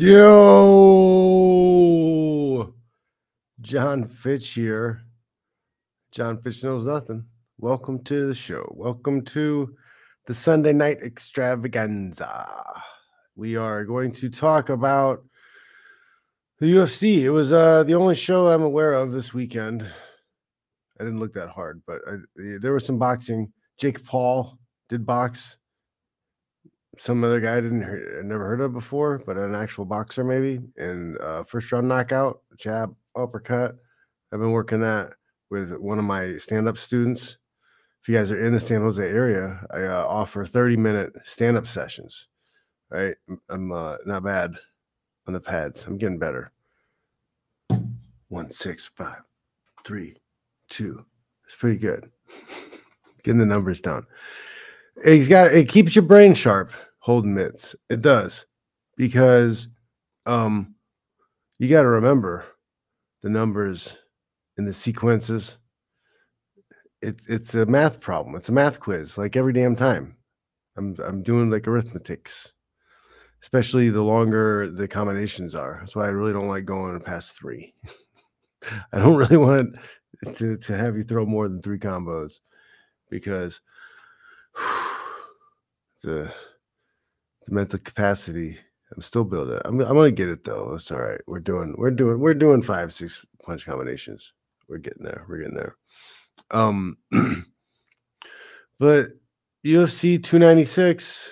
Yo, Jon Fitch here. Jon Fitch knows nothing. Welcome to the show. Welcome to the Sunday night extravaganza. We are going to talk about the UFC. It was uh, the only show I'm aware of this weekend. I didn't look that hard, but I, there was some boxing. Jake Paul did box some other guy I didn't never heard of before, but an actual boxer maybe. And uh, first round knockout, jab, uppercut. I've been working that with one of my stand up students. If you guys are in the San Jose area, I uh, offer 30 minute stand up sessions. Right, I'm uh, not bad on the pads. I'm getting better. One, six, five, three, two. It's pretty good. Getting the numbers down. It's got it keeps your brain sharp holding mitts. It does because um, you got to remember the numbers and the sequences. It's it's a math problem. It's a math quiz, like every damn time. I'm I'm doing like arithmetics, especially the longer the combinations are. That's why I really don't like going past three. I don't really want to to have you throw more than three combos because the the mental capacity. I'm still building. I'm, I'm gonna get it though. It's all right. We're doing. We're doing. We're doing five, six punch combinations. We're getting there. We're getting there. Um, but UFC 296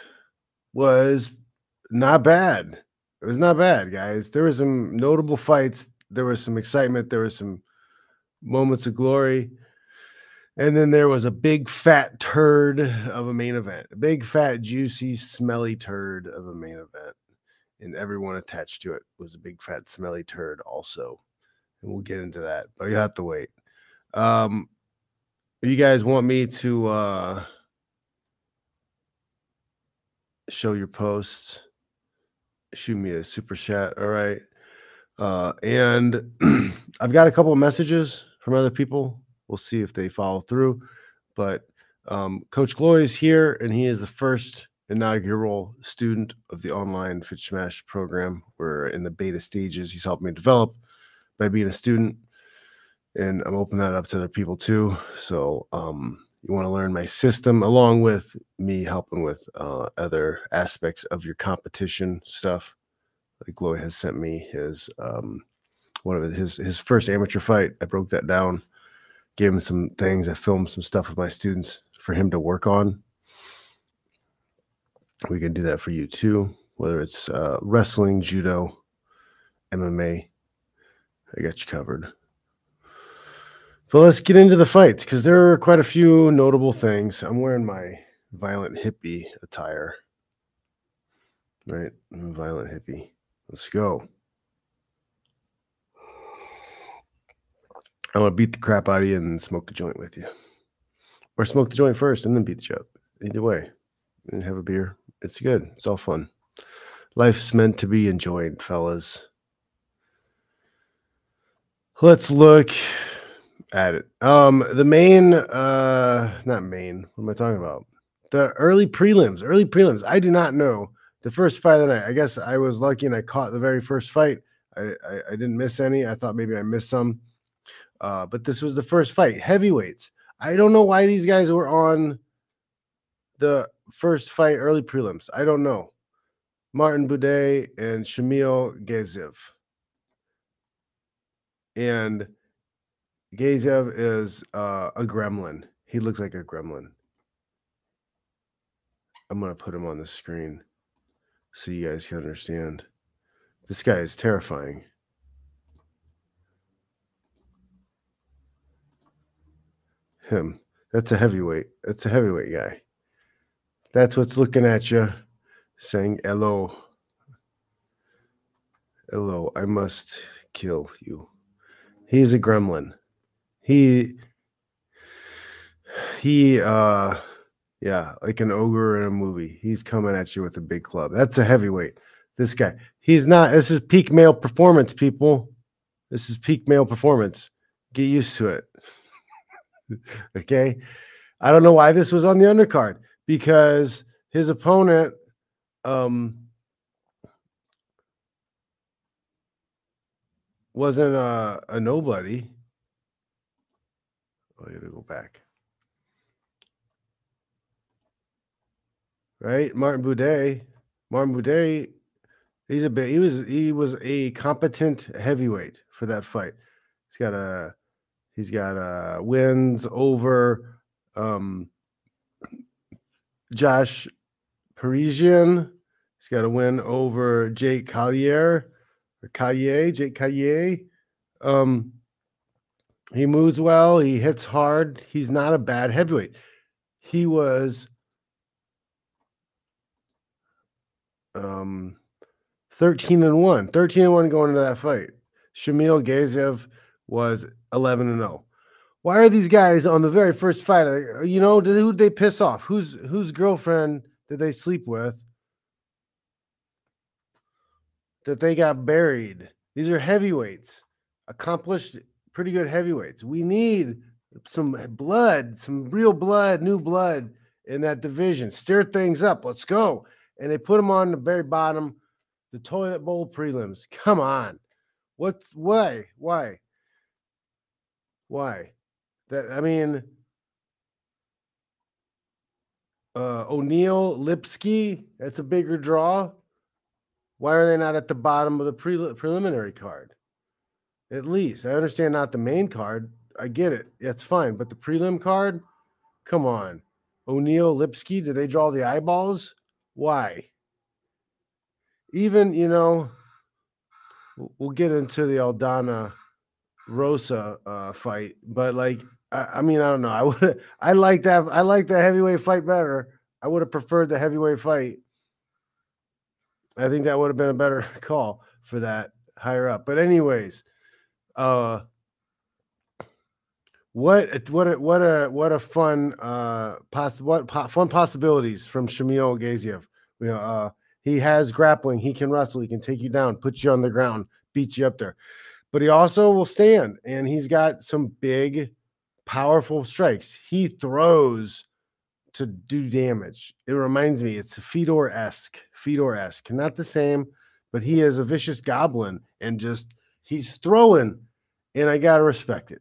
was not bad. It was not bad, guys. There were some notable fights. There was some excitement. There were some moments of glory. And then there was a big fat turd of a main event, a big fat, juicy, smelly turd of a main event. And everyone attached to it was a big fat, smelly turd, also. And we'll get into that, but you have to wait. Um, you guys want me to uh, show your posts, shoot me a super chat. All right. Uh, and I've got a couple of messages from other people We'll see if they follow through. But um, Coach Gloy is here, and he is the first inaugural student of the online Fitch Smash program. We're in the beta stages. He's helped me develop by being a student, and I'm opening that up to other people too. So um, you want to learn my system along with me helping with uh, other aspects of your competition stuff. Like Gloy has sent me his um, one of his his first amateur fight. I broke that down gave him some things. I filmed some stuff with my students for him to work on. We can do that for you too, whether it's uh, wrestling, judo, MMA. I got you covered. But let's get into the fights because there are quite a few notable things. I'm wearing my violent hippie attire. Right? I'm a violent hippie. Let's go. I want to beat the crap out of you and smoke a joint with you. Or smoke the joint first and then beat you up. Either way. And have a beer. It's good. It's all fun. Life's meant to be enjoyed, fellas. Let's look at it. Um, the main uh not main, what am I talking about? The early prelims, early prelims. I do not know the first fight of the night. I guess I was lucky and I caught the very first fight. I, I, I didn't miss any. I thought maybe I missed some. Uh, but this was the first fight, heavyweights. I don't know why these guys were on the first fight early prelims. I don't know. Martin Buday and Shamil Gaziev. And Gaziev is uh, a gremlin. He looks like a gremlin. I'm going to put him on the screen so you guys can understand. This guy is terrifying. Him. That's a heavyweight. That's a heavyweight guy. That's what's looking at you, saying hello. Hello, I must kill you. He's a gremlin. He he uh yeah, like an ogre in a movie. He's coming at you with a big club. That's a heavyweight. This guy. He's not this is peak male performance, people. This is peak male performance. Get used to it. okay. I don't know why this was on the undercard because his opponent, um, wasn't a, a nobody. Oh, I gotta go back. Right, Martin Buday. Martin Buday. He's a bit. He was. He was a competent heavyweight for that fight. He's got a. He's got a wins over um, Josh Parisian. He's got a win over Jake Collier or Collier, Jake Collier. Um, he moves well. He hits hard. He's not a bad heavyweight. He was um 13 and 1. 13 and 1 going into that fight. Shamil Gaziev was 11 and 0. Why are these guys on the very first fight? uh, You know, who they piss off? Whose whose girlfriend did they sleep with? That they got buried. These are heavyweights, accomplished, pretty good heavyweights. We need some blood, some real blood, new blood in that division. Stir things up. Let's go. And they put them on the very bottom, the toilet bowl prelims. Come on. What's why? Why? Why? That I mean, uh, O'Neill, Lipski, that's a bigger draw. Why are they not at the bottom of the pre- preliminary card? At least I understand not the main card. I get it. That's fine. But the prelim card, come on. O'Neill, Lipski, did they draw the eyeballs? Why? Even, you know, we'll get into the Aldana Rosa uh, fight, but like, I, I mean, I don't know. I would, I like that. I like the heavyweight fight better. I would have preferred the heavyweight fight. I think that would have been a better call for that higher up. But anyways, uh, what what a, what a what a fun uh poss- what po- fun possibilities from Shamil Gaziev. You know, uh, he has grappling. He can wrestle. He can take you down, put you on the ground, beat you up there. But he also will stand, and he's got some big, powerful strikes. He throws to do damage. It reminds me, it's Fedor esque, Fedor esque, not the same, but he is a vicious goblin and just he's throwing, and I gotta respect it.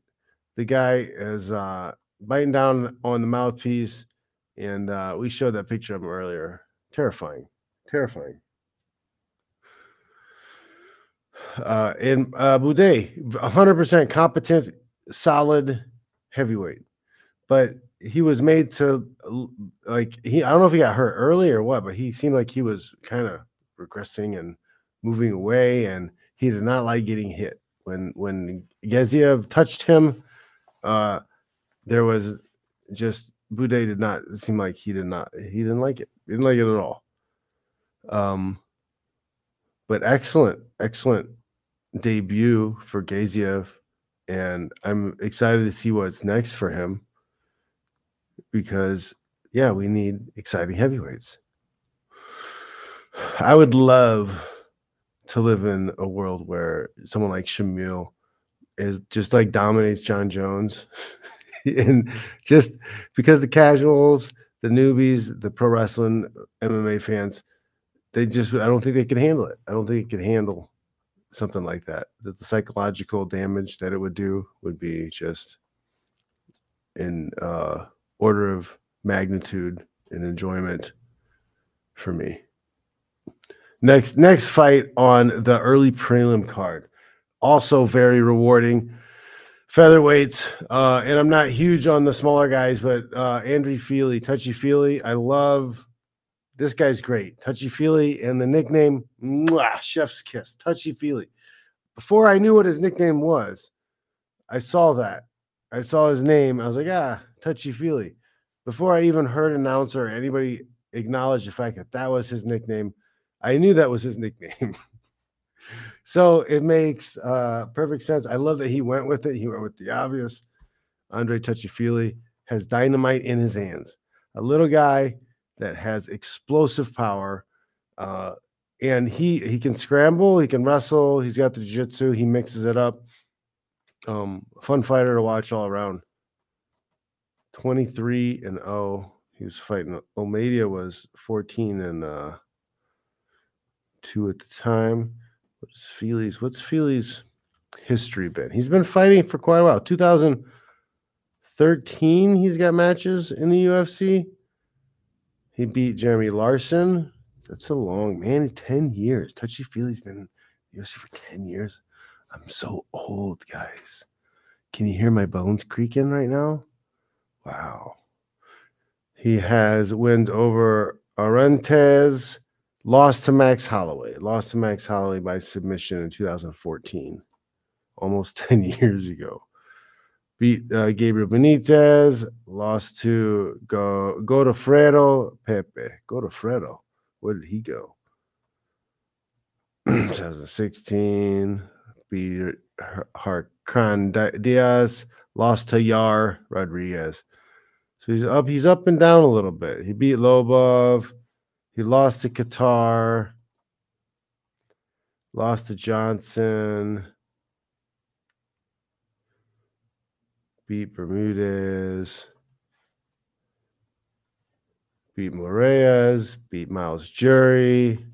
The guy is uh, biting down on the mouthpiece, and uh, we showed that picture of him earlier. Terrifying, terrifying. Uh, and uh, Buday, 100% competent, solid heavyweight, but he was made to like he. I don't know if he got hurt early or what, but he seemed like he was kind of regressing and moving away, and he did not like getting hit. When when Gaziev touched him, uh, there was just Buday did not seem like he did not he didn't like it. He didn't like it at all. Um, but excellent, excellent debut for Gaziev, and I'm excited to see what's next for him because yeah, we need exciting heavyweights. I would love to live in a world where someone like Shamil is just like dominates Jon Jones. and just because the casuals, the newbies, the pro wrestling MMA fans, they just I don't think they can handle it. I don't think it can handle something like that. That the psychological damage that it would do would be just in uh order of magnitude and enjoyment for me. Next next fight on the early prelim card. Also very rewarding. Featherweights, uh, and I'm not huge on the smaller guys, but uh Andrew Fili, Touchy Feely, I love this guy's great. Touchy Feely and the nickname mwah, Chef's Kiss. Touchy Feely. Before I knew what his nickname was, I saw that. I saw his name. I was like, ah, Touchy Feely. Before I even heard an announcer or anybody acknowledge the fact that that was his nickname, I knew that was his nickname. so it makes uh, perfect sense. I love that he went with it. He went with the obvious. Andre Touchy Feely has dynamite in his hands. A little guy that has explosive power. Uh, and he he can scramble, he can wrestle, he's got the jiu-jitsu, he mixes it up. Um, fun fighter to watch all around. 23 and 0. He was fighting Omedia was 14 and uh 2 at the time. What's Fili's? What's Fili's? history been? He's been fighting for quite a while. 2013, he's got matches in the UFC. He beat Jeremy Larsen. That's so long, man. 10 years. Touchy Feely's been UFC for 10 years. I'm so old, guys. Can you hear my bones creaking right now? Wow. He has wins over Arantes, lost to Max Holloway, lost to Max Holloway by submission in 2014, almost 10 years ago. Beat uh, Gabriel Benitez, lost to Go Godofredo Pepe. Godofredo. Where did he go? 2016. Beat Hacran Dias, lost to Yair Rodriguez. So he's up, he's up and down a little bit. He beat Lobov, he lost to Kattar, lost to Johnson, beat Bermudez, beat Moraes, beat Myles Jury,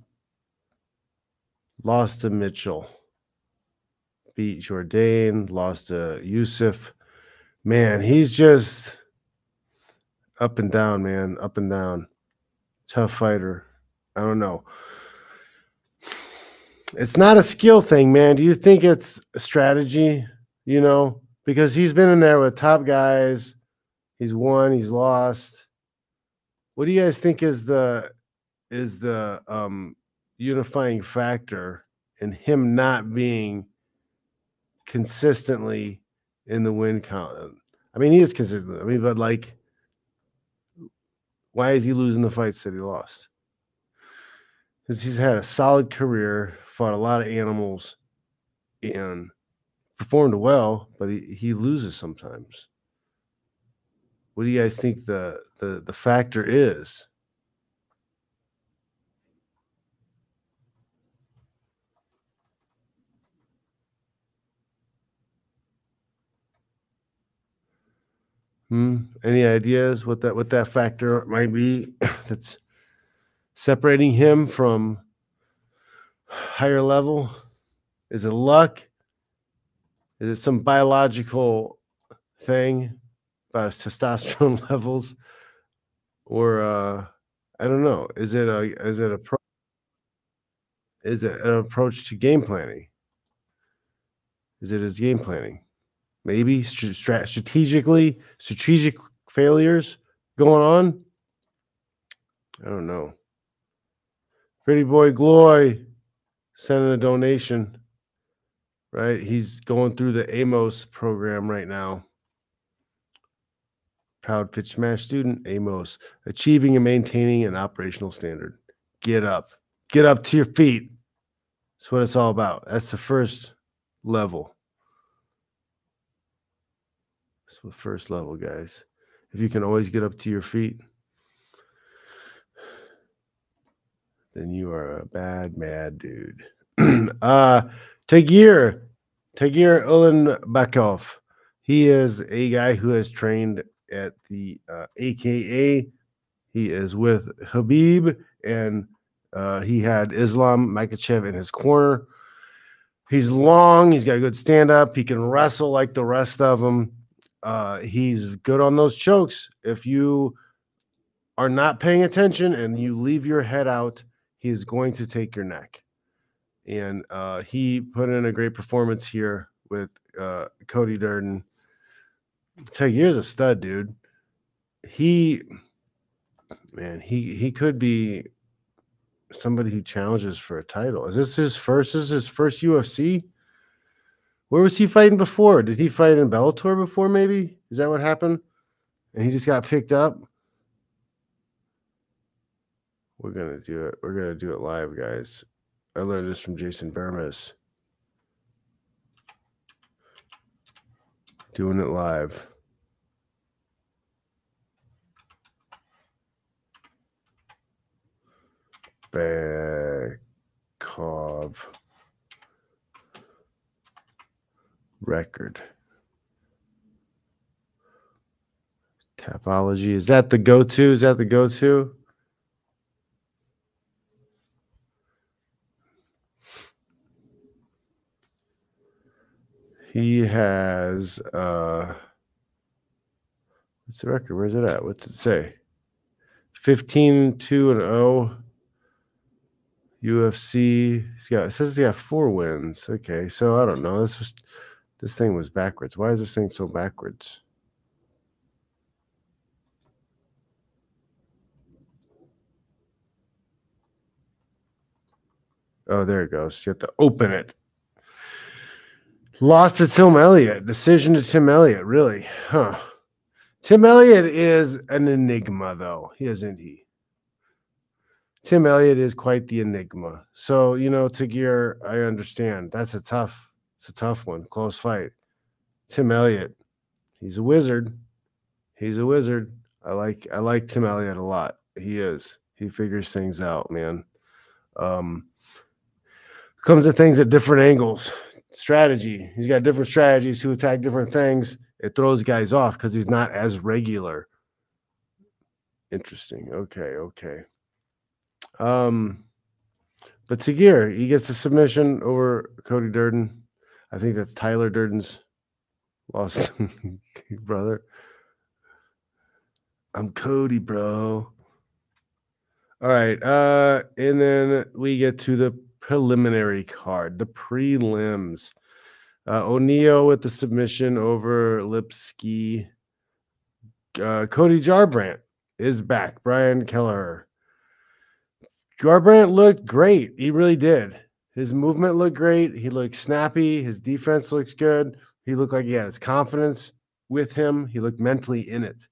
lost to Mitchell, beat Jordan, lost to Yusuff. Man, he's just up and down, man, up and down. Tough fighter. I don't know. It's not a skill thing, man. Do you think it's a strategy? You know, because he's been in there with top guys. He's won, he's lost. What do you guys think is the is the um unifying factor in him not being consistently in the win count? I mean, he is consistent. I mean, but like why is he losing the fights that he lost? Because he's had a solid career, fought a lot of animals, and performed well, but he, he loses sometimes. What do you guys think the the the factor is? Hmm. Any ideas what that what that factor might be that's separating him from higher level? Is it luck? Is it some biological thing about testosterone levels? Or uh I don't know. Is it a is it a pro is it an approach to game planning? Is it his game planning? maybe strategically strategic failures going on. I don't know. Pretty boy Gloy sending a donation. Right, he's going through the Amos program right now. Proud Fitch Smash student Amos, achieving and maintaining an operational standard. Get up, get up to your feet. That's what it's all about. That's the first level. So the first level, guys. If you can always get up to your feet, then you are a bad, mad dude. uh Tagir, Tagir Ulanbekov. He is a guy who has trained at the uh, AKA. He is with Khabib, and uh, he had Islam Makhachev in his corner. He's long. He's got good stand up. He can wrestle like the rest of them uh, he's good on those chokes. If you are not paying attention and you leave your head out, he is going to take your neck. And uh, he put in a great performance here with uh, Cody Durden. Here's a stud, dude. He, man, he he could be somebody who challenges for a title. Is this his first? Is his first UFC? Where was he fighting before? Did he fight in Bellator before? Maybe is that what happened? And he just got picked up. We're gonna do it. We're gonna do it live, guys. I learned this from Jason Bermas. Doing it live. Bekov record. Tapology. Is that the go to? Is that the go to? He has uh what's the record? Where's it at? What's it say? 15 2 and 0 UFC. He's got it says he's got four wins. Okay, so I don't know. This was this thing was backwards. Why is this thing so backwards? Oh, there it goes. You have to open it. Lost to Tim Elliott. Decision to Tim Elliott. Really? Huh. Tim Elliott is an enigma, though, isn't he? Tim Elliott is quite the enigma. So, you know, Tagir, I understand. That's a tough, it's a tough one. Close fight. Tim Elliott, he's a wizard. He's a wizard. I like I like Tim Elliott a lot. He is. He figures things out, man. Um comes at things at different angles. Strategy. He's got different strategies to attack different things. It throws guys off because he's not as regular. Interesting. Okay, okay. Um, but Tagir, he gets a submission over Cody Durden. I think that's Tyler Durden's lost brother. I'm Cody, bro. All right. Uh, and then we get to the preliminary card, the prelims. Uh, O'Neill with the submission over Lipski. Uh, Cody Garbrandt is back. Brian Kelleher. Garbrandt looked great. He really did. His movement looked great. He looked snappy. His defense looks good. He looked like he had his confidence with him. He looked mentally in it.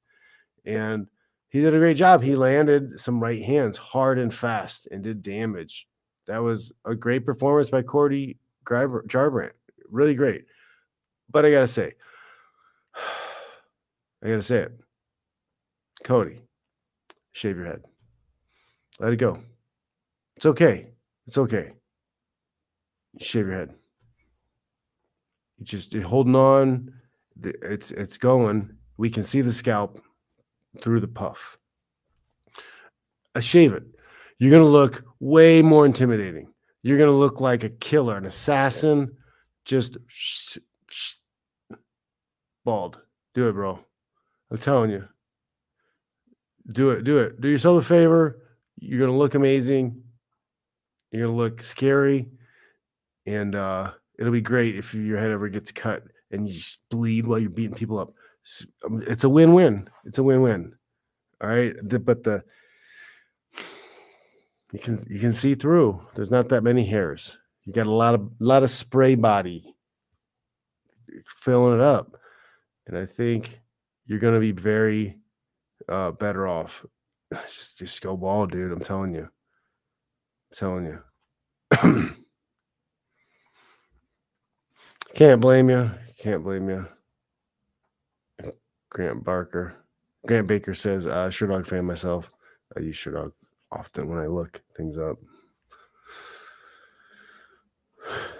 And he did a great job. He landed some right hands hard and fast and did damage. That was a great performance by Cody Garbrandt. Really great. But I got to say, I got to say it. Cody, shave your head. Let it go. It's okay. It's okay. Shave your head. You just you're holding on. It's it's going. We can see the scalp through the puff. I shave it. You're gonna look way more intimidating. You're gonna look like a killer, an assassin. Just bald. Do it, bro. I'm telling you. Do it. Do it. Do yourself a favor. You're gonna look amazing. You're gonna look scary, and uh, it'll be great if your head ever gets cut and you just bleed while you're beating people up. Um, it's a win-win. It's a win-win. All right, the, but the you can you can see through. There's not that many hairs. You got a lot of a lot of spray body filling it up, and I think you're to be very uh, better off. Just, just go ball, dude. I'm telling you I'm telling you. Can't blame you. Can't blame you. Grant Barker. Grant Baker says, uh, Sherdog fan myself. I use Sherdog often when I look things up.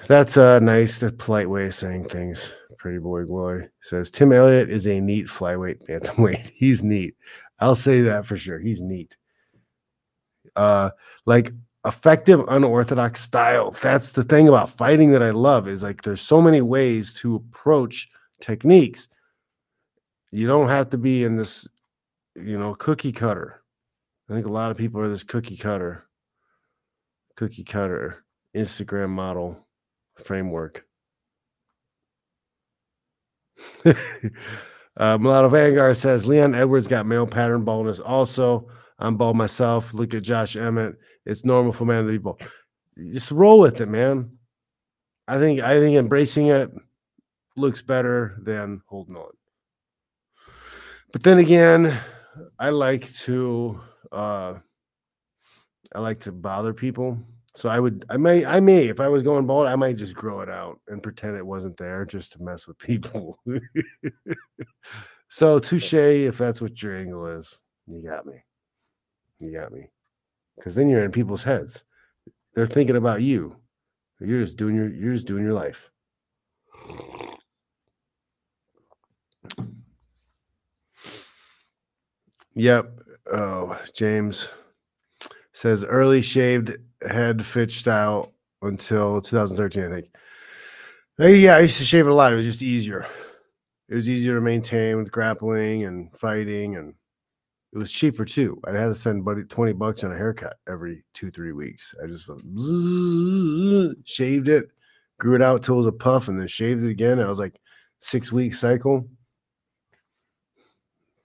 That's a nice, the polite way of saying things. Pretty boy Glory says Tim Elliott is a neat flyweight bantamweight. He's neat. I'll say that for sure. He's neat. Uh, like effective unorthodox style that's the thing about fighting that i love is like there's so many ways to approach techniques you don't have to be in this you know cookie cutter i think a lot of people are this cookie cutter cookie cutter instagram model framework uh, Mulatto Vanguard says Leon Edwards got male pattern baldness. Also, I'm bald myself. Look at Josh Emmett. It's normal for man to be bald. Just roll with it, man. I think I think embracing it looks better than holding on. But then again, I like to uh I like to bother people. So I would I may I may if I was going bald, I might just grow it out and pretend it wasn't there just to mess with people. so touche if that's what your angle is. You got me. You got me. Because then you're in people's heads. They're thinking about you. You're just doing your you're just doing your life. Yep. Oh, James says early shaved head Fitch style until 2013, I think. Uh, yeah, I used to shave it a lot. It was just easier. It was easier to maintain with grappling and fighting, and it was cheaper too. I'd have to spend buddy twenty bucks on a haircut every two three weeks. I just shaved it, grew it out till it was a puff, and then shaved it again. I was like six week cycle.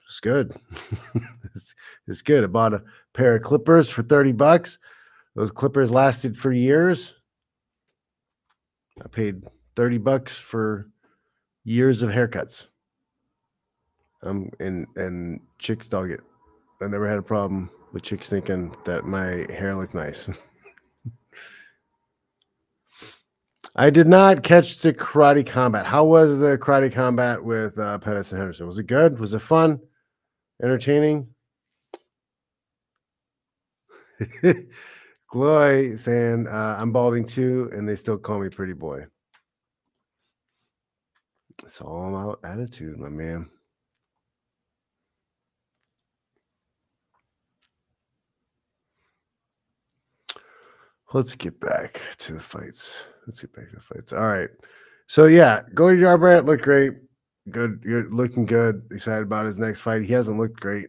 It's good. it's, it's good. I bought a pair of clippers for 30 bucks. Those clippers lasted for years. I paid 30 bucks for years of haircuts. Um, and and chicks dug it. I never had a problem with chicks thinking that my hair looked nice. I did not catch the karate combat. How was the karate combat with uh, Pettis and Henderson? Was it good? Was it fun? Entertaining? Gloy saying, uh, I'm balding too, and they still call me pretty boy. It's all about attitude, my man. Let's get back to the fights. Let's get back to the fights. All right. So yeah, Cody Garbrandt looked great. Good, good, looking good. Excited about his next fight. He hasn't looked great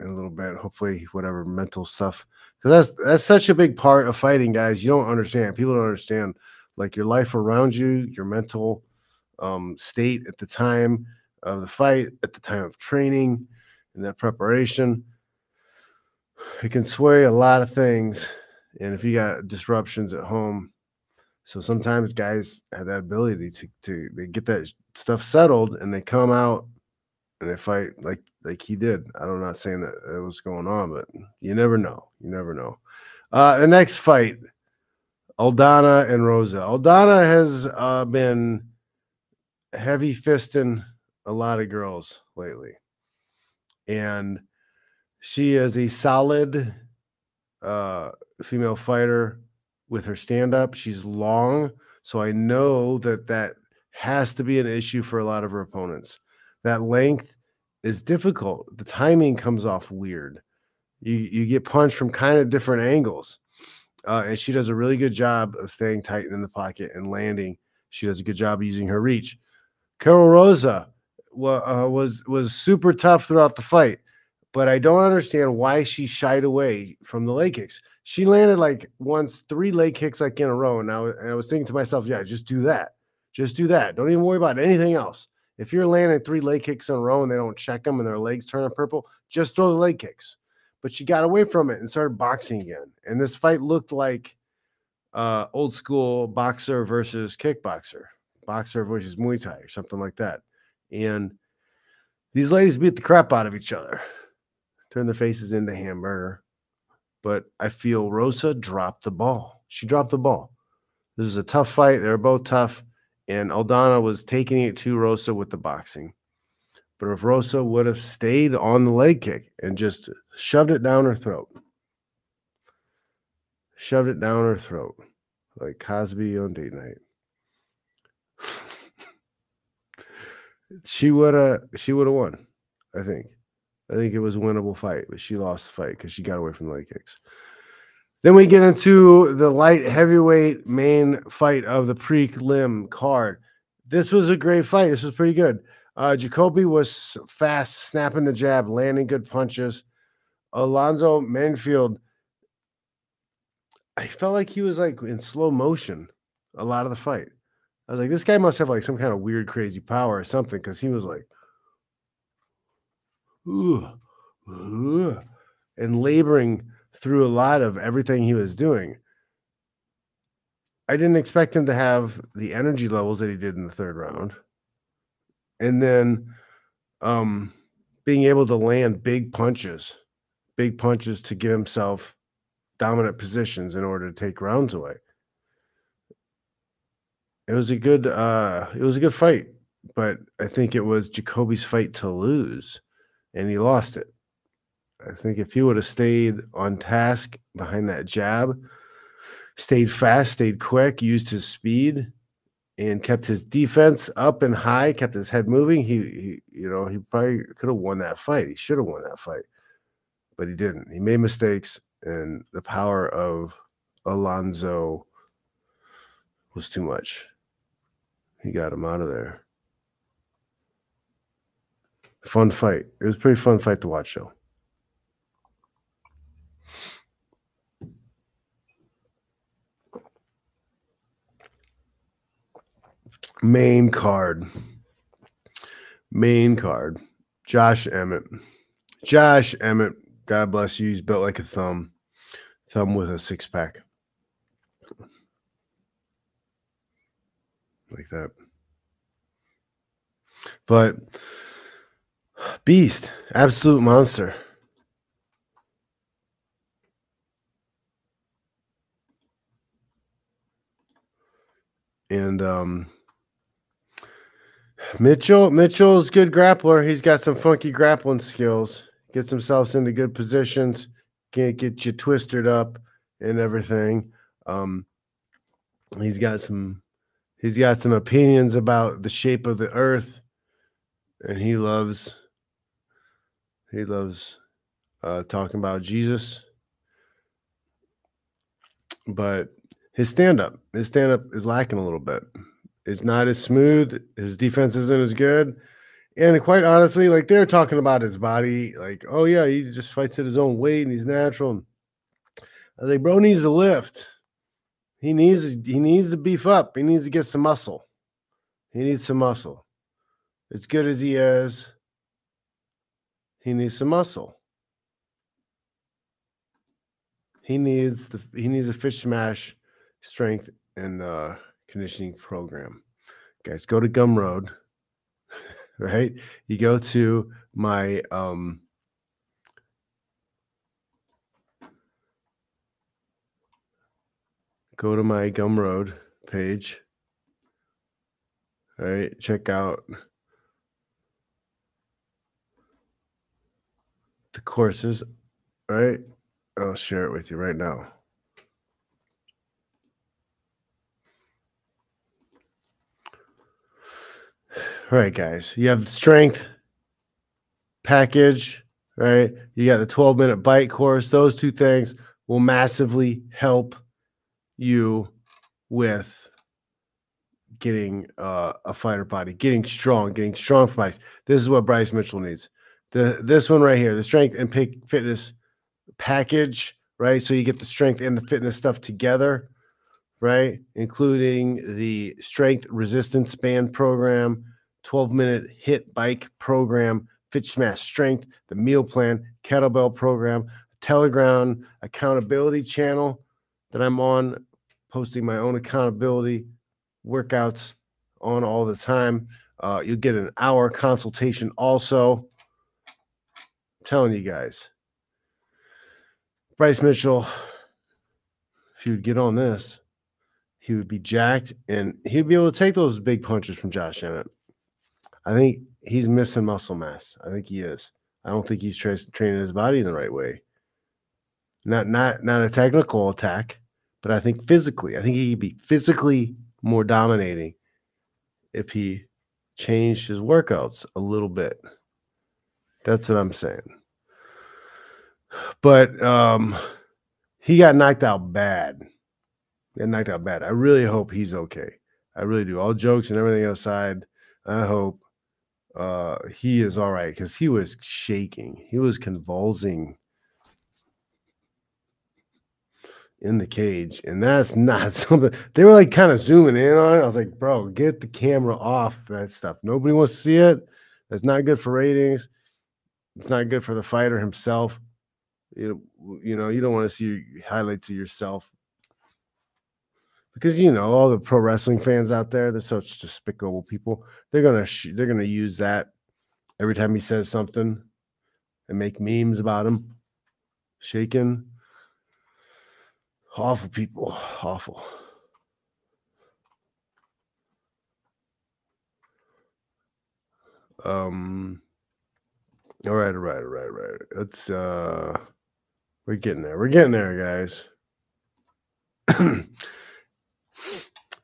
in a little bit. Hopefully, whatever mental stuff, because that's that's such a big part of fighting, guys. You don't understand. People don't understand like your life around you, your mental um, state at the time of the fight, at the time of training, and that preparation. It can sway a lot of things and if you got disruptions at home, so sometimes guys have that ability to to they get that stuff settled and they come out and they fight like like he did. I'm not saying that it was going on, but you never know. You never know. Uh, the next fight, Aldana and Rosa. Aldana has uh, been heavy fisting a lot of girls lately, and she is a solid uh, female fighter with her stand up. She's long, so I know that that has to be an issue for a lot of her opponents. That length is difficult. The timing comes off weird. You you get punched from kind of different angles, uh, and she does a really good job of staying tight in the pocket and landing. She does a good job of using her reach. Karol Rosa uh, was was super tough throughout the fight, but I don't understand why she shied away from the leg kicks she landed like once three leg kicks like in a row. And I, was, and I was thinking to myself, yeah, just do that. Just do that. Don't even worry about anything else. If you're landing three leg kicks in a row and they don't check them and their legs turn purple, just throw the leg kicks. But she got away from it and started boxing again. And this fight looked like uh, old school boxer versus kickboxer, boxer versus Muay Thai or something like that. And these ladies beat the crap out of each other, turn their faces into hamburger but I feel Rosa dropped the ball. She dropped the ball. This is a tough fight. They're both tough, and Aldana was taking it to Rosa with the boxing. But if Rosa would have stayed on the leg kick and just shoved it down her throat, shoved it down her throat, like Cosby on date night, she would have she would have won. I think. I think it was a winnable fight, but she lost the fight because she got away from the leg kicks. Then we get into the light heavyweight main fight of the prelim card. This was a great fight. This was pretty good. Uh, Jacoby was fast, snapping the jab, landing good punches. Alonzo Menifield, I felt like he was like in slow motion a lot of the fight. I was like, this guy must have like some kind of weird, crazy power or something because he was like and laboring through a lot of everything he was doing. I didn't expect him to have the energy levels that he did in the third round. And then um, being able to land big punches, big punches to give himself dominant positions in order to take rounds away. It was a good uh it was a good fight, but I think it was Jacoby's fight to lose and he lost it. I think if he would have stayed on task behind that jab, stayed fast, stayed quick, used his speed, and kept his defense up and high, kept his head moving, he, he you know, he probably could have won that fight. He should have won that fight, but he didn't. He made mistakes, and the power of Alonzo was too much. He got him out of there. Fun fight. It was a pretty fun fight to watch, though. Main card. Main card. Josh Emmett. Josh Emmett. God bless you. He's built like a thumb. Thumb with a six pack. Like that. But beast, absolute monster. And um Mitchell, Mitchell's good grappler. He's got some funky grappling skills. Gets himself into good positions. Can't get you twisted up and everything. Um, he's got some. He's got some opinions about the shape of the earth, and he loves. He loves uh, talking about Jesus. But his stand up, his stand up is lacking a little bit. It's not as smooth. His defense isn't as good. And quite honestly, like they're talking about his body, like, oh yeah, he just fights at his own weight and he's natural. I like, bro needs to lift. He needs he needs to beef up. He needs to get some muscle. He needs some muscle. As good as he is, he needs some muscle. He needs the he needs a Fitch Smash strength and uh conditioning program. Guys, go to Gumroad, right? You go to my um go to my Gumroad page. All right, check out the courses. Right, I'll share it with you right now. All right, guys. You have the strength package, right? You got the 12 minute bite course. Those two things will massively help you with getting uh, a fighter body, getting strong, getting strong fights. This is what Bryce Mitchell needs. The this one right here, the strength and fitness package, right? So you get the strength and the fitness stuff together, right? Including the strength resistance band program, 12 minute hit bike program, Fitch Smash Strength, the meal plan, kettlebell program, Telegram accountability channel that I'm on, posting my own accountability workouts on all the time. Uh, you'll get an hour consultation also. Telling you guys, Bryce Mitchell, if he would get on this, he would be jacked and he'd be able to take those big punches from Josh Emmett. I think he's missing muscle mass. I think he is. I don't think he's tra- training his body in the right way. Not not not a technical attack, but I think physically. I think he could be physically more dominating if he changed his workouts a little bit. That's what I'm saying. But um he got knocked out bad. Got knocked out bad. I really hope he's okay. I really do. All jokes and everything aside, I hope uh he is all right because he was shaking he was convulsing in the cage and that's not something they were like kind of zooming in on it i was like bro get the camera off that stuff nobody wants to see it that's not good for ratings it's not good for the fighter himself. You, you know you don't want to see highlights of yourself. Because you know all the pro wrestling fans out there they're such despicable people they're gonna sh- they're gonna use that every time he says something and make memes about him. Shaking awful people. Awful. Um all right all right all right all right let's uh we're getting there we're getting there guys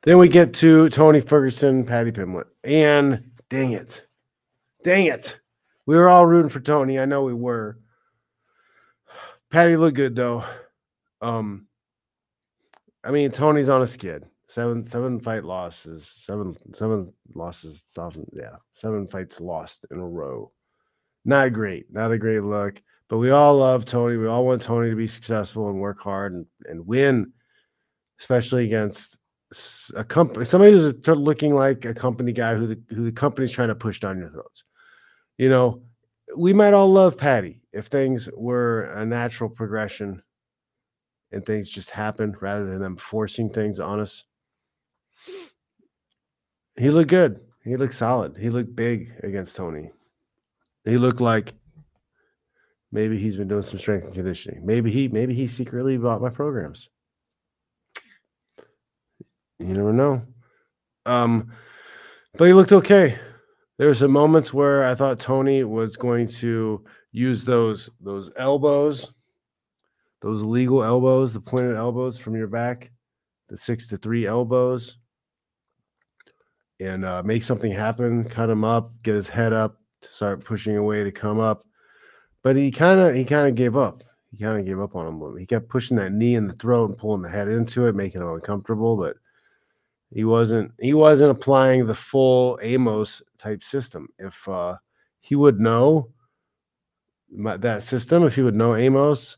Then we get to Tony Ferguson, Paddy Pimblett, and dang it, dang it, we were all rooting for Tony. I know we were. Paddy looked good though. Um, I mean, Tony's on a skid, Seven seven fight losses, seven seven losses, seven, yeah, seven fights lost in a row. Not great, not a great look. But we all love Tony. We all want Tony to be successful and work hard and, and win, especially against a company, somebody who's looking like a company guy who the who the company's trying to push down your throats. You know, we might all love Paddy if things were a natural progression and things just happened rather than them forcing things on us. He looked good. He looked solid. He looked big against Tony. He looked like maybe he's been doing some strength and conditioning. Maybe he maybe he secretly bought my programs. You never know. Um, but he looked okay. There were some moments where I thought Tony was going to use those those elbows, those legal elbows, the pointed elbows from your back, the six to three elbows, and uh, make something happen. Cut him up, get his head up, start pushing away to come up. But he kind of he kind of gave up. He kind of gave up on him. He kept pushing that knee in the throat and pulling the head into it, making it uncomfortable. But he wasn't he wasn't applying the full Amos type system. If uh, he would know my, that system, if he would know Amos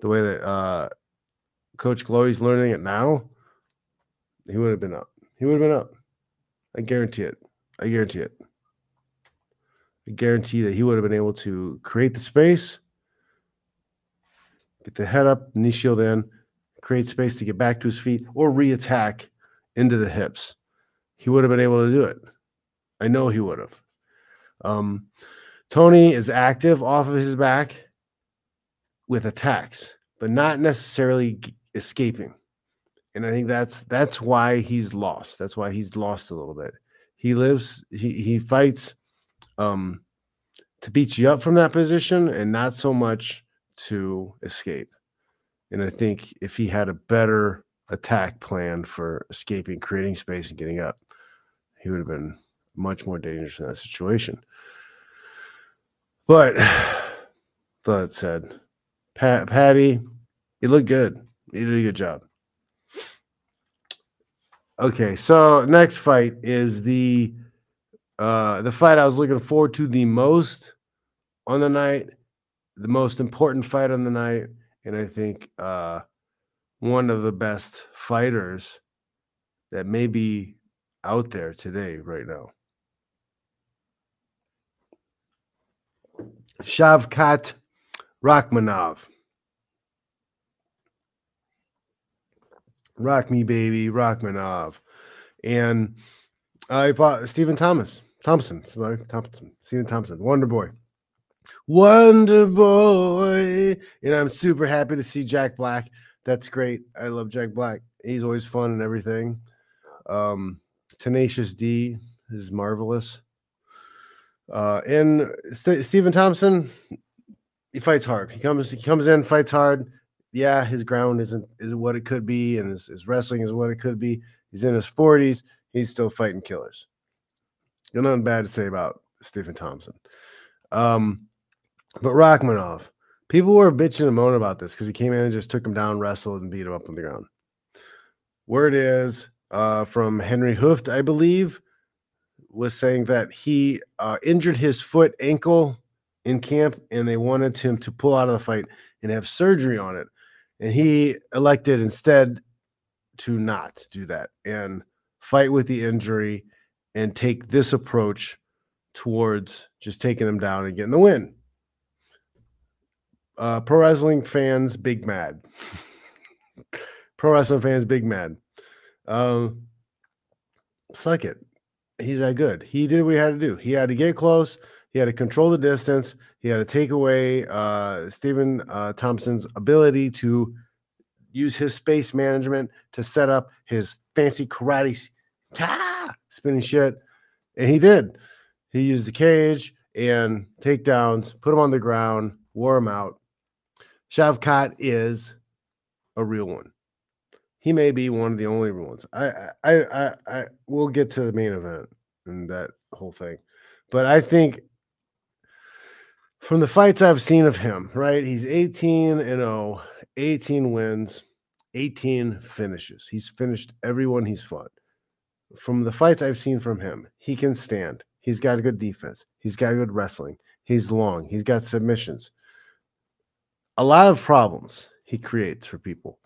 the way that uh, Coach Glory's learning it now, he would have been up. He would have been up. I guarantee it. I guarantee it. I guarantee that he would have been able to create the space, get the head up, knee shield in, create space to get back to his feet, or re-attack into the hips. He would have been able to do it. I know he would have. Um, Tony is active off of his back with attacks, but not necessarily escaping. And I think that's that's why he's lost. That's why he's lost a little bit. He lives, he he fights um, to beat you up from that position and not so much to escape. And I think if he had a better attack plan for escaping, creating space, and getting up, he would have been much more dangerous in that situation. But that said, Pat, Paddy, he looked good. He did a good job. Okay, so next fight is the uh, the fight I was looking forward to the most on the night, the most important fight on the night, and I think uh, one of the best fighters that may be out there today, right now. Shavkat Rakhmonov. Rock me, baby, Rakhmonov. And I fought Stephen Thomas. Thompson, Thompson, Stephen Thompson, Wonder Boy. Wonder Boy. And I'm super happy to see Jack Black. That's great. I love Jack Black. He's always fun and everything. Um, Tenacious D is marvelous. Uh, and St- Stephen Thompson, he fights hard. He comes, he comes in, fights hard. Yeah, his ground isn't is what it could be, and his, his wrestling is what it could be. He's in his 40s. He's still fighting killers. Got nothing bad to say about Stephen Thompson. Um, but Rakhmonov, people were bitching and moaning about this because he came in and just took him down, wrestled, and beat him up on the ground. Word is uh, from Henry Hooft, I believe, was saying that he uh, injured his foot ankle in camp and they wanted him to pull out of the fight and have surgery on it. And he elected instead to not do that and fight with the injury and take this approach towards just taking them down and getting the win. Uh, pro wrestling fans, big mad. pro wrestling fans, big mad. Um, suck it. He's that good. He did what he had to do. He had to get close. He had to control the distance. He had to take away uh, Stephen uh, Thompson's ability to use his space management to set up his fancy karate ah, spinning shit. And he did. He used the cage and takedowns, put him on the ground, wore him out. Shavkat is a real one. He may be one of the only real ones. I, I, I, I, we'll get to the main event and that whole thing, but I think from the fights I've seen of him, right? He's 18 and 0, 18 wins. 18 finishes. He's finished everyone he's fought. From the fights I've seen from him, he can stand. He's got a good defense. He's got good wrestling. He's long. He's got submissions. A lot of problems he creates for people.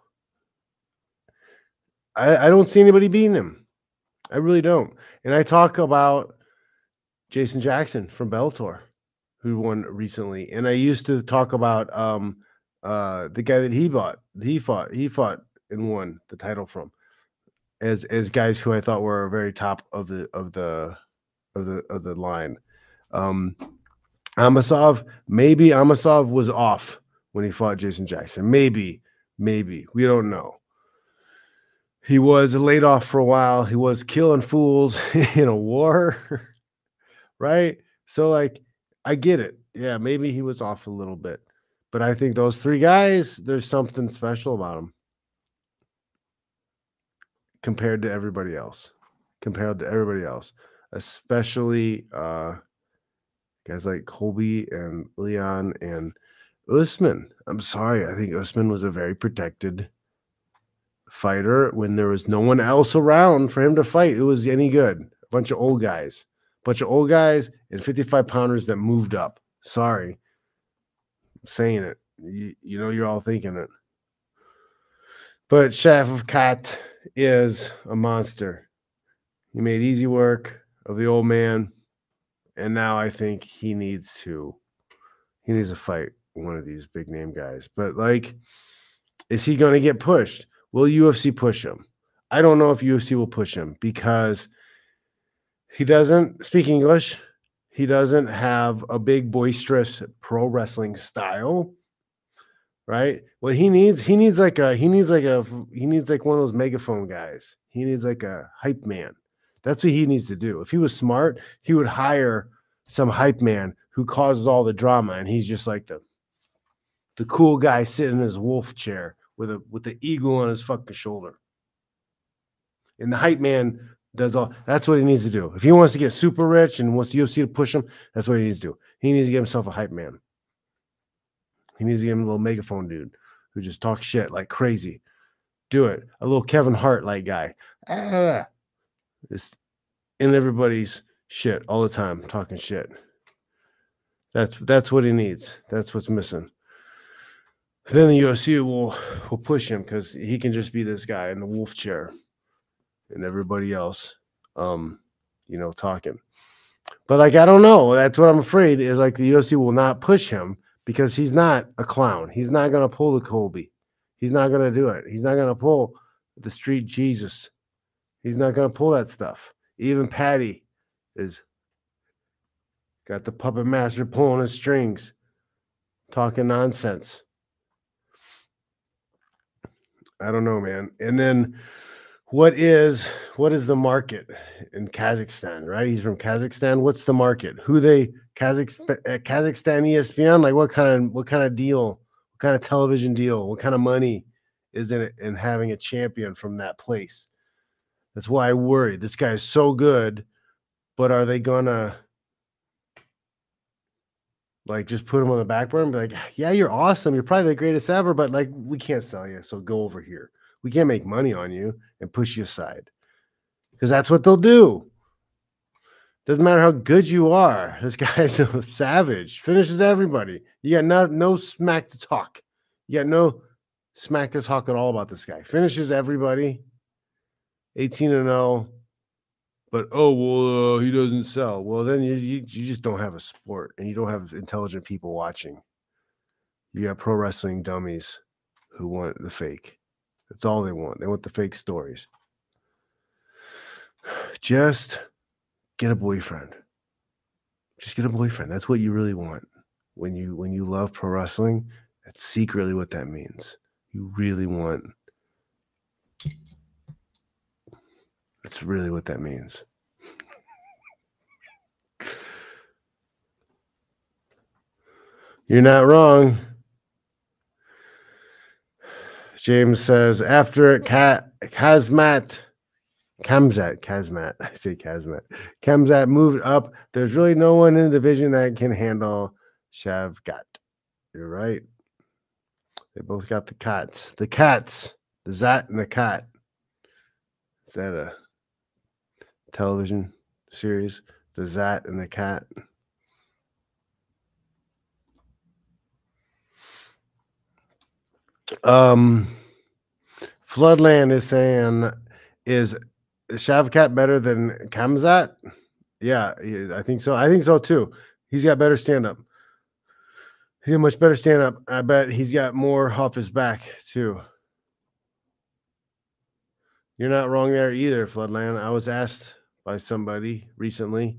I, I don't see anybody beating him. I really don't. And I talk about Jason Jackson from Bellator, who won recently. And I used to talk about um uh the guy that he bought, he fought, he fought and won the title from as as guys who I thought were very top of the of the of the of the line. Um Amosov, maybe Amosov was off when he fought Jason Jackson. Maybe, maybe. We don't know. He was laid off for a while. He was killing fools in a war. right? So, like, I get it. Yeah, maybe he was off a little bit. But I think those three guys, there's something special about them compared to everybody else. Compared to everybody else, especially uh guys like Colby and Leon and Usman. I'm sorry. I think Usman was a very protected fighter when there was no one else around for him to fight. It was any good. A bunch of old guys, bunch of old guys and 55 pounders that moved up. Sorry. I'm saying it. You, you know, you're all thinking it. But Shavkat is a monster. He made easy work of the old man and now I think he needs to he needs to fight one of these big name guys. But like, is he going to get pushed? Will UFC push him? I don't know if UFC will push him because he doesn't speak English. He doesn't have a big boisterous pro wrestling style. Right? What he needs, he needs like a he needs like a he needs like one of those megaphone guys. He needs like a hype man. That's what he needs to do. If he was smart, he would hire some hype man who causes all the drama, and he's just like the the cool guy sitting in his wolf chair with a with the eagle on his fucking shoulder. And the hype man does all that's what he needs to do. If he wants to get super rich and wants the UFC to push him, that's what he needs to do. He needs to get himself a hype man. He needs to him a little megaphone dude who just talks shit like crazy. Do it. A little Kevin Hart like guy. Ah, it's in everybody's shit all the time, talking shit. That's that's what he needs. That's what's missing. Then the UFC will will push him because he can just be this guy in the wolf chair, and everybody else, um, you know, talking. But like I don't know. That's what I'm afraid is like the UFC will not push him because he's not a clown. He's not gonna pull the Colby. He's not gonna do it. He's not gonna pull the street Jesus. He's not gonna pull that stuff. Even Paddy is got the puppet master pulling his strings, talking nonsense. I don't know, man. And then what is what is the market in Kazakhstan, right? He's from Kazakhstan. What's the market? Who they Mm. Uh, Kazakhstan Kazakhstan ESPN? Like what kind of what kind of deal? What kind of television deal? What kind of money is in it in having a champion from that place? That's why I worry. This guy is so good, but are they gonna like just put him on the back burner and be like, yeah, you're awesome. You're probably the greatest ever, but like we can't sell you. So go over here. We can't make money on you and push you aside. Because that's what they'll do. Doesn't matter how good you are. This guy's a savage. Finishes everybody. You got no, no smack to talk. You got no smack to talk at all about this guy. Finishes everybody. 18 and 0 but oh well uh, he doesn't sell well then you, you you just don't have a sport and you don't have intelligent people watching you got pro wrestling dummies who want the fake that's all they want they want the fake stories just get a boyfriend just get a boyfriend that's what you really want when you when you love pro wrestling that's secretly what that means you really want that's really what that means. You're not wrong. James says after Kat Kazmat Khamzat Kazmat I say Kazmat Khamzat moved up. There's really no one in the division that can handle Shavkat. You're right. They both got the cats. The cats. The Zat and the Cat. Is that a television series? The Zat and the Cat. Um, Floodland is saying, is Shavkat better than Khamzat? Yeah, I think so. I think so too. He's got better stand up. He's got much better stand up. I bet he's got more off his back too. You're not wrong there either, Floodland. I was asked by somebody recently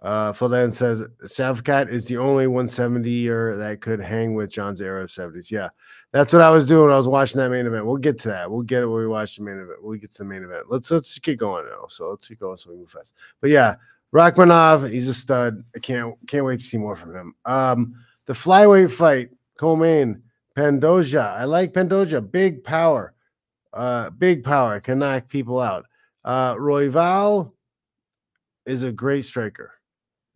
uh, Floodland says Shavkat is the only 170er that could hang with Jon's era of 70s. Yeah, that's what I was doing. I was watching that main event. We'll get to that. We'll get it when we watch the main event. We'll get to the main event. Let's let's get going now. So let's keep going so we move fast. But yeah, Rakhmonov, he's a stud. I can't can't wait to see more from him. Um, the flyweight fight, co-main, Pantoja. I like Pantoja. Big power. Uh, big power can knock people out. Uh, Royval is a great striker.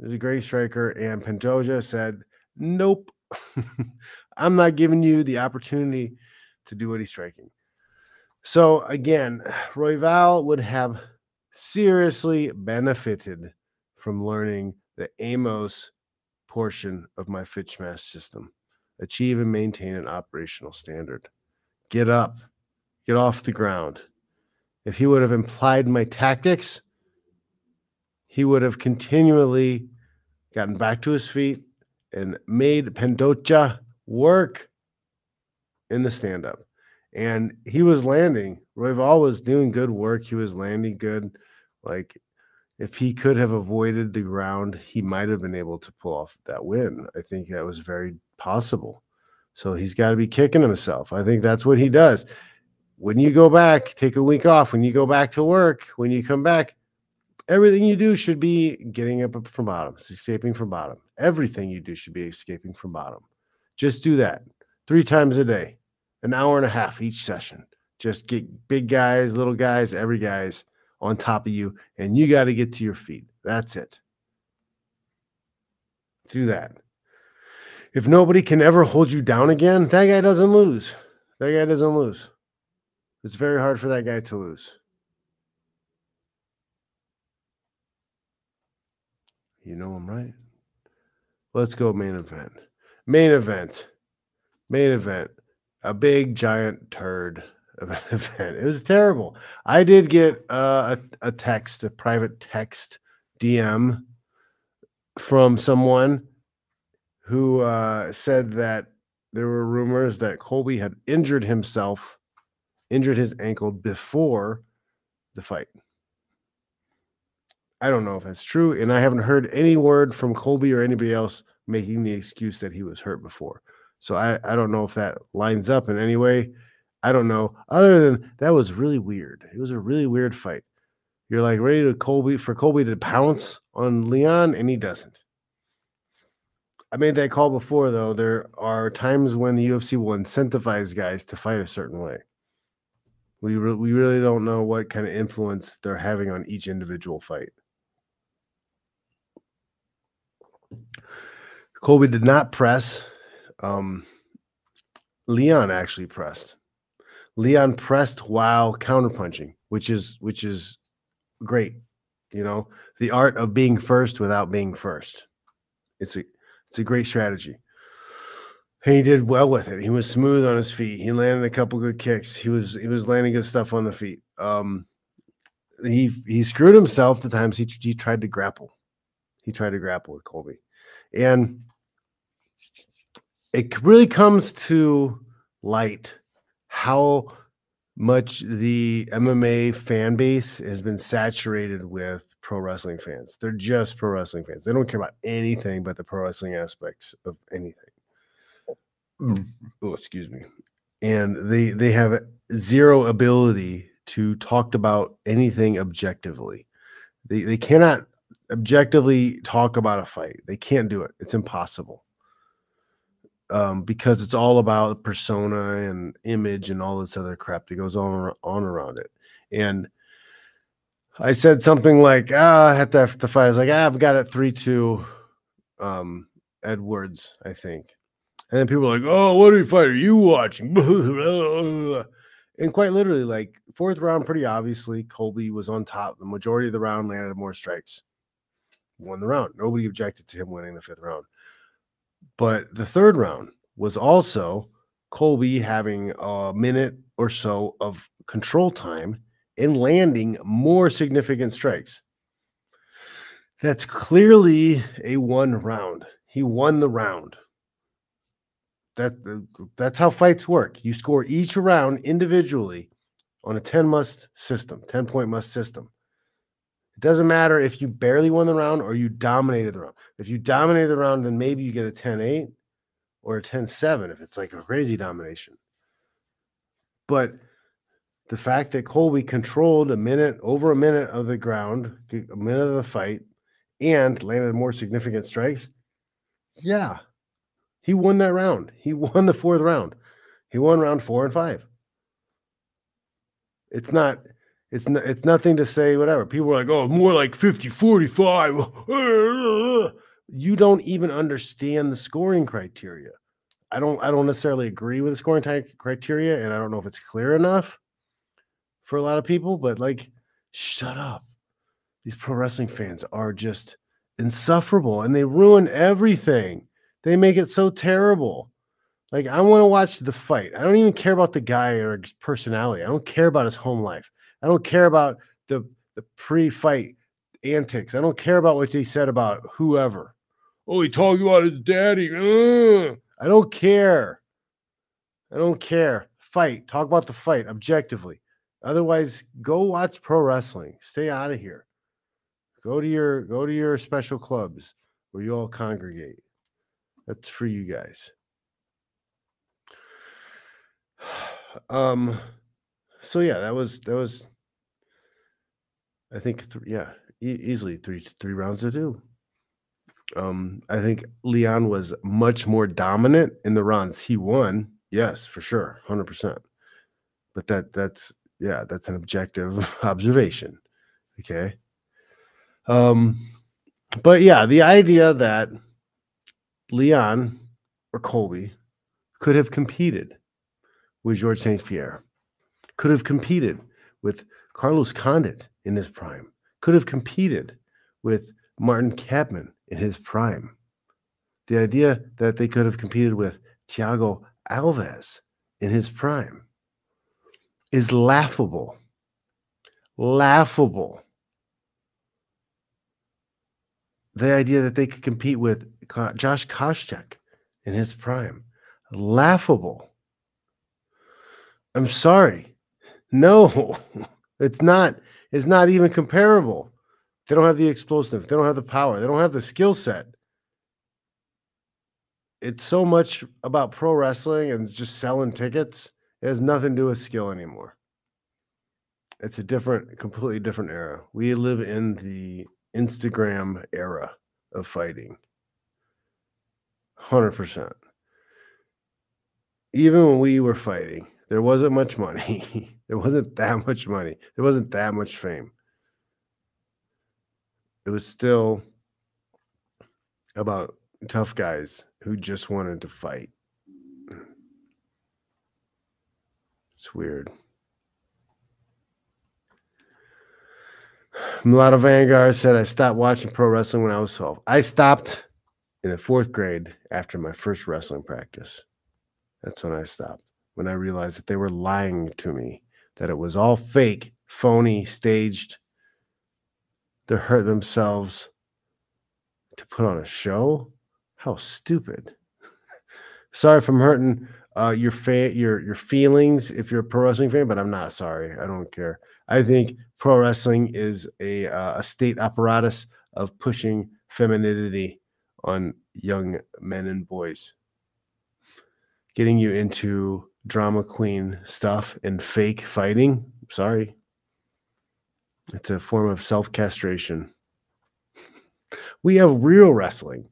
A great striker. And Pantoja said, Nope, I'm not giving you the opportunity to do any striking. So again, Royval would have seriously benefited from learning the Amos portion of my Fitch Smash system. Achieve and maintain an operational standard. Get up, get off the ground. If he would have implied my tactics, he would have continually gotten back to his feet and made Pantoja work in the stand up. And he was landing. Royval was doing good work. He was landing good. Like, if he could have avoided the ground, he might have been able to pull off that win. I think that was very possible. So he's got to be kicking himself. I think that's what he does. When you go back, take a week off. When you go back to work, when you come back, everything you do should be getting up from bottom, escaping from bottom. Everything you do should be escaping from bottom. Just do that three times a day, an hour and a half each session. Just get big guys, little guys, every guy's on top of you, and you got to get to your feet. That's it. Do that. If nobody can ever hold you down again, that guy doesn't lose. That guy doesn't lose. It's very hard for that guy to lose. You know I'm right. Let's go main event. Main event. Main event. A big giant turd of an event. It was terrible. I did get uh, a, a text, a private text DM from someone who uh, said that there were rumors that Colby had injured himself, injured his ankle before the fight. I don't know if that's true. And I haven't heard any word from Colby or anybody else making the excuse that he was hurt before. So I, I don't know if that lines up in any way. I don't know. Other than that was really weird. It was a really weird fight. You're like ready to Colby for Colby to pounce on Leon, and he doesn't. I made that call before, though. There are times when the UFC will incentivize guys to fight a certain way. We, re- we really don't know what kind of influence they're having on each individual fight. Colby did not press. Um, Leon actually pressed. Leon pressed while counterpunching, which is which is great. You know, the art of being first without being first. It's a it's a great strategy. He did well with it. He was smooth on his feet. He landed a couple good kicks. He was he was landing good stuff on the feet. Um, he he screwed himself the times he he tried to grapple. He tried to grapple with Colby. And it really comes to light how much the MMA fan base has been saturated with pro wrestling fans. They're just pro wrestling fans. They don't care about anything but the pro wrestling aspects of anything. Mm, oh, excuse me. And they they have zero ability to talk about anything objectively. They they cannot objectively talk about a fight. They can't do it. It's impossible. Um, because it's all about persona and image and all this other crap that goes on on around it. And I said something like, ah, I have to have the fight. I was like, ah, I've got it three two, um, Edwards, I think. And then people are like, oh, what are you fighting? are you watching? And quite literally, like fourth round, pretty obviously, Colby was on top. The majority of the round landed more strikes. Won the round. Nobody objected to him winning the fifth round. But the third round was also Colby having a minute or so of control time and landing more significant strikes. That's clearly a one round. He won the round. That that's how fights work. You score each round individually on a 10 must system, 10 point must system. It doesn't matter if you barely won the round or you dominated the round. If you dominated the round, then maybe you get a 10 8 or a 10 7 if it's like a crazy domination. But the fact that Colby controlled a minute, over a minute of the ground, a minute of the fight, and landed more significant strikes, yeah, he won that round. He won the fourth round. He won round four and five. It's not, it's not, it's nothing to say whatever. People are like, oh, more like 50, 45. you don't even understand the scoring criteria. I don't I don't necessarily agree with the scoring criteria, and I don't know if it's clear enough for a lot of people, but like, shut up. These pro wrestling fans are just insufferable and they ruin everything. They make it so terrible. Like, I want to watch the fight. I don't even care about the guy or his personality. I don't care about his home life. I don't care about the, the pre fight antics. I don't care about what they said about whoever. Oh, he talked about his daddy. Ugh. I don't care. I don't care. Fight. Talk about the fight objectively. Otherwise, go watch pro wrestling. Stay out of here. Go to your go to your special clubs where you all congregate. That's for you guys. Um so yeah, that was that was I think th- yeah, e- easily three three rounds to two. Um I think Leon was much more dominant in the rounds he won. Yes, for sure, 100%. But that that's yeah, that's an objective observation. Okay. Um, but yeah, the idea that Leon or Colby could have competed with George St. Pierre, could have competed with Carlos Condit in his prime, could have competed with Martin Kampmann in his prime. The idea that they could have competed with Thiago Alves in his prime is laughable. Laughable. The idea that they could compete with Josh Koscheck in his prime. Laughable. I'm sorry. No, it's not. It's not even comparable. They don't have the explosive. They don't have the power. They don't have the skill set. It's so much about pro wrestling and just selling tickets it has nothing to do with skill anymore. It's a different, completely different era. We live in the Instagram era of fighting. 100%. Even when we were fighting, there wasn't much money. there wasn't that much money. There wasn't that much fame. It was still about tough guys who just wanted to fight. It's weird. Mulatto Vanguard said I stopped watching pro wrestling when I was 12. I stopped in the fourth grade after my first wrestling practice. That's when I stopped. When I realized that they were lying to me, that it was all fake, phony, staged to hurt themselves to put on a show. How stupid. Sorry if I'm hurting uh, your fa- your your feelings if you're a pro wrestling fan, but I'm not sorry. I don't care. I think pro wrestling is a uh, a state apparatus of pushing femininity on young men and boys, getting you into drama queen stuff and fake fighting. Sorry, it's a form of self castration. we have real wrestling.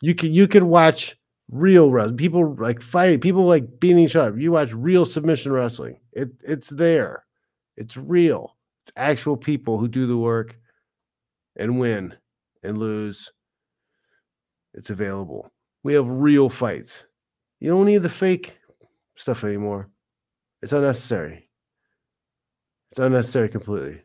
You can you can watch real wrestling. People like fight. People like beating each other. You watch real submission wrestling. It it's there. It's real. It's actual people who do the work and win and lose. It's available. We have real fights. You don't need the fake stuff anymore. It's unnecessary. It's unnecessary completely.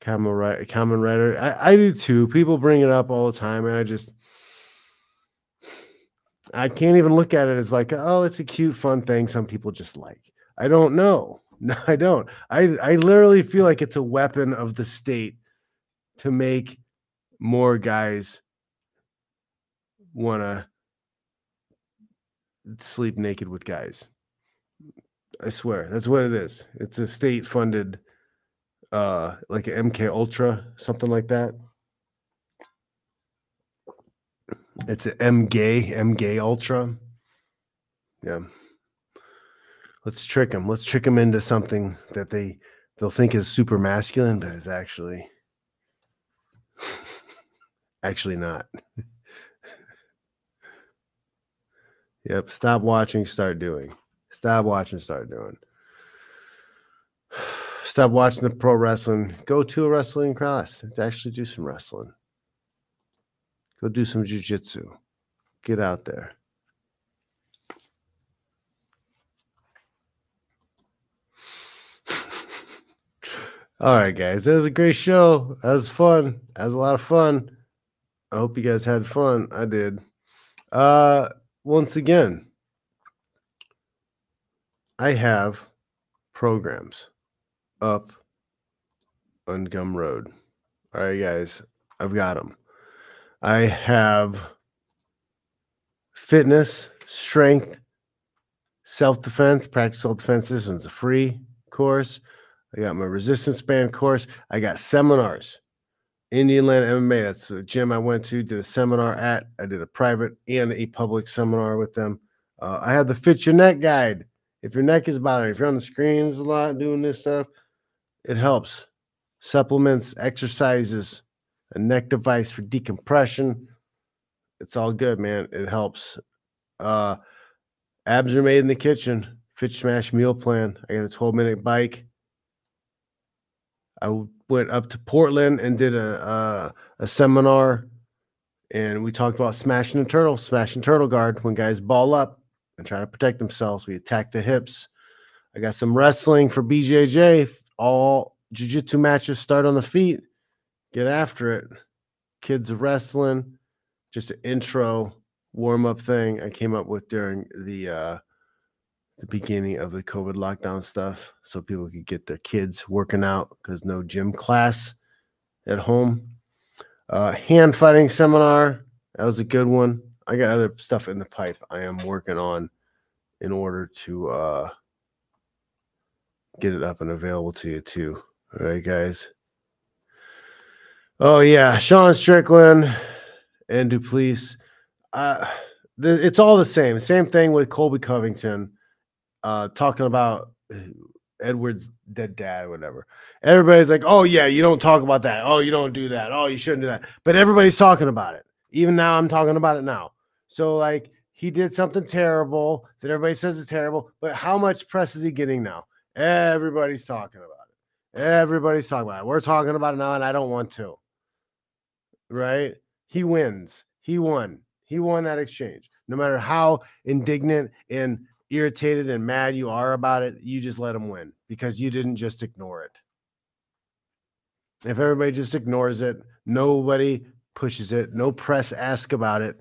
Common right, common writer. I, I do too. People bring it up all the time, and I just I can't even look at it as like, oh, it's a cute, fun thing. Some people just like. I don't know. No, I don't. I I literally feel like it's a weapon of the state to make more guys want to sleep naked with guys. I swear, that's what it is. It's a state funded uh like an MK Ultra, something like that. It's an M gay, M gay ultra. Yeah. Let's trick them. Let's trick them into something that they they'll think is super masculine, but it's actually actually not. yep. Stop watching, start doing. Stop watching, start doing. Stop watching the pro wrestling. Go to a wrestling class. Actually do some wrestling. Go do some jujitsu. Get out there. All right, guys. That was a great show. That was fun. That was a lot of fun. I hope you guys had fun. I did. Uh once again, I have programs up on Gumroad. All right, guys. I've got them. I have fitness, strength, self defense, practice self defense. One's a free course. I got my resistance band course. I got seminars. Indian Land MMA. That's the gym I went to, did a seminar at. I did a private and a public seminar with them. Uh, I have the Fit Your Neck guide. If your neck is bothering, if you're on the screens a lot doing this stuff, it helps. Supplements, exercises, a neck device for decompression. It's all good, man. It helps. Uh, abs are made in the kitchen. Fitch Smash meal plan. I got a 12 minute bike. I went up to Portland and did a a, a seminar, and we talked about smashing the turtle, smashing turtle guard when guys ball up and try to protect themselves. We attack the hips. I got some wrestling for BJJ. All jiu-jitsu matches start on the feet get after it. Kids wrestling, just an intro warm up thing I came up with during the uh, the beginning of the COVID lockdown stuff, so people could get their kids working out because no gym class at home. Uh, hand fighting seminar that was a good one. I got other stuff in the pipe I am working on in order to uh, get it up and available to you too. All right, guys. Oh yeah, Sean Strickland and du Plessis. Uh, the, it's all the same. Same thing with Colby Covington. Uh, talking about uh, Edward's dead dad, whatever. Everybody's like, "Oh yeah, you don't talk about that. Oh, you don't do that. Oh, you shouldn't do that." But everybody's talking about it. Even now, I'm talking about it now. So like, he did something terrible that everybody says is terrible. But how much press is he getting now? Everybody's talking about it. Everybody's talking about it. We're talking about it now, and I don't want to right? He wins. He won. He won that exchange. No matter how indignant and irritated and mad you are about it, you just let him win because you didn't just ignore it. If everybody just ignores it, nobody pushes it, no press asks about it,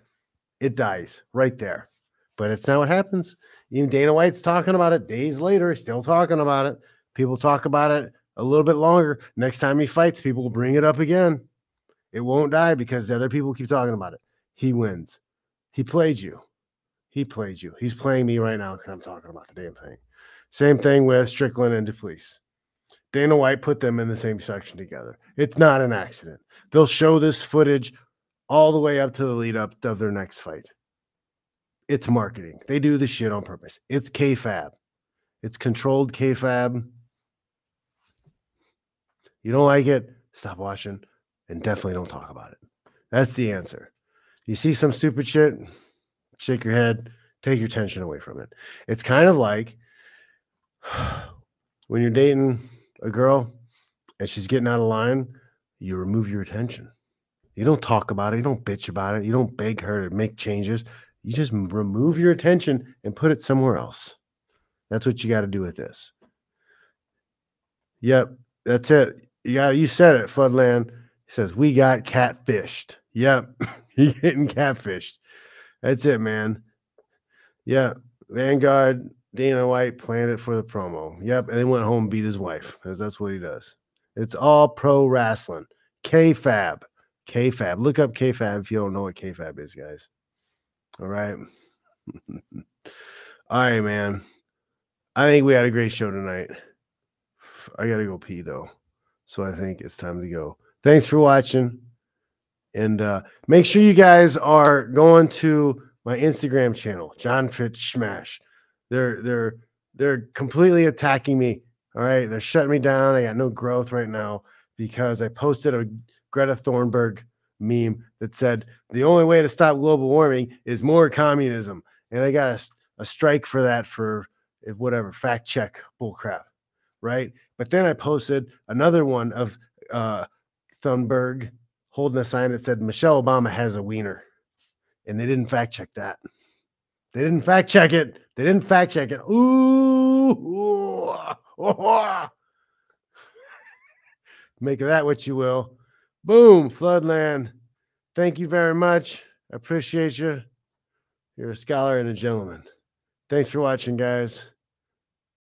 it dies right there. But it's not what happens. Even Dana White's talking about it days later, still talking about it. People talk about it a little bit longer. Next time he fights, people will bring it up again. It won't die because the other people keep talking about it. He wins. He played you. He played you. He's playing me right now because I'm talking about the damn thing. Same thing with Strickland and du Plessis. Dana White put them in the same section together. It's not an accident. They'll show this footage all the way up to the lead up of their next fight. It's marketing. They do the shit on purpose. It's kayfabe. It's controlled kayfabe. You don't like it? Stop watching and definitely don't talk about it. That's the answer. You see some stupid shit, shake your head, take your attention away from it. It's kind of like when you're dating a girl and she's getting out of line, you remove your attention. You don't talk about it. You don't bitch about it. You don't beg her to make changes. You just remove your attention and put it somewhere else. That's what you got to do with this. Yep, that's it. You got you said it, Floodland. He says, We got catfished. Yep, he getting catfished. That's it, man. Yeah, Vanguard, Dana White planned it for the promo. Yep. And he went home and beat his wife because that's what he does. It's all pro wrestling. kayfabe. K Fab. Look up kayfabe if you don't know what kayfabe is, guys. All right. all right, man. I think we had a great show tonight. I got to go pee though. So I think it's time to go. Thanks for watching. And uh, make sure you guys are going to my Instagram channel, Jon Fitch Smash. They're they're they're completely attacking me. All right, they're shutting me down. I got no growth right now because I posted a Greta Thunberg meme that said the only way to stop global warming is more communism, and I got a, a strike for that for eh, whatever fact check bullcrap, right? But then I posted another one of uh, Thunberg holding a sign that said Michelle Obama has a wiener, and they didn't fact check that. They didn't fact check it. They didn't fact check it. Ooh, ooh oh. make of that what you will. Boom, Floodland. Thank you very much. I appreciate you. You're a scholar and a gentleman. Thanks for watching, guys.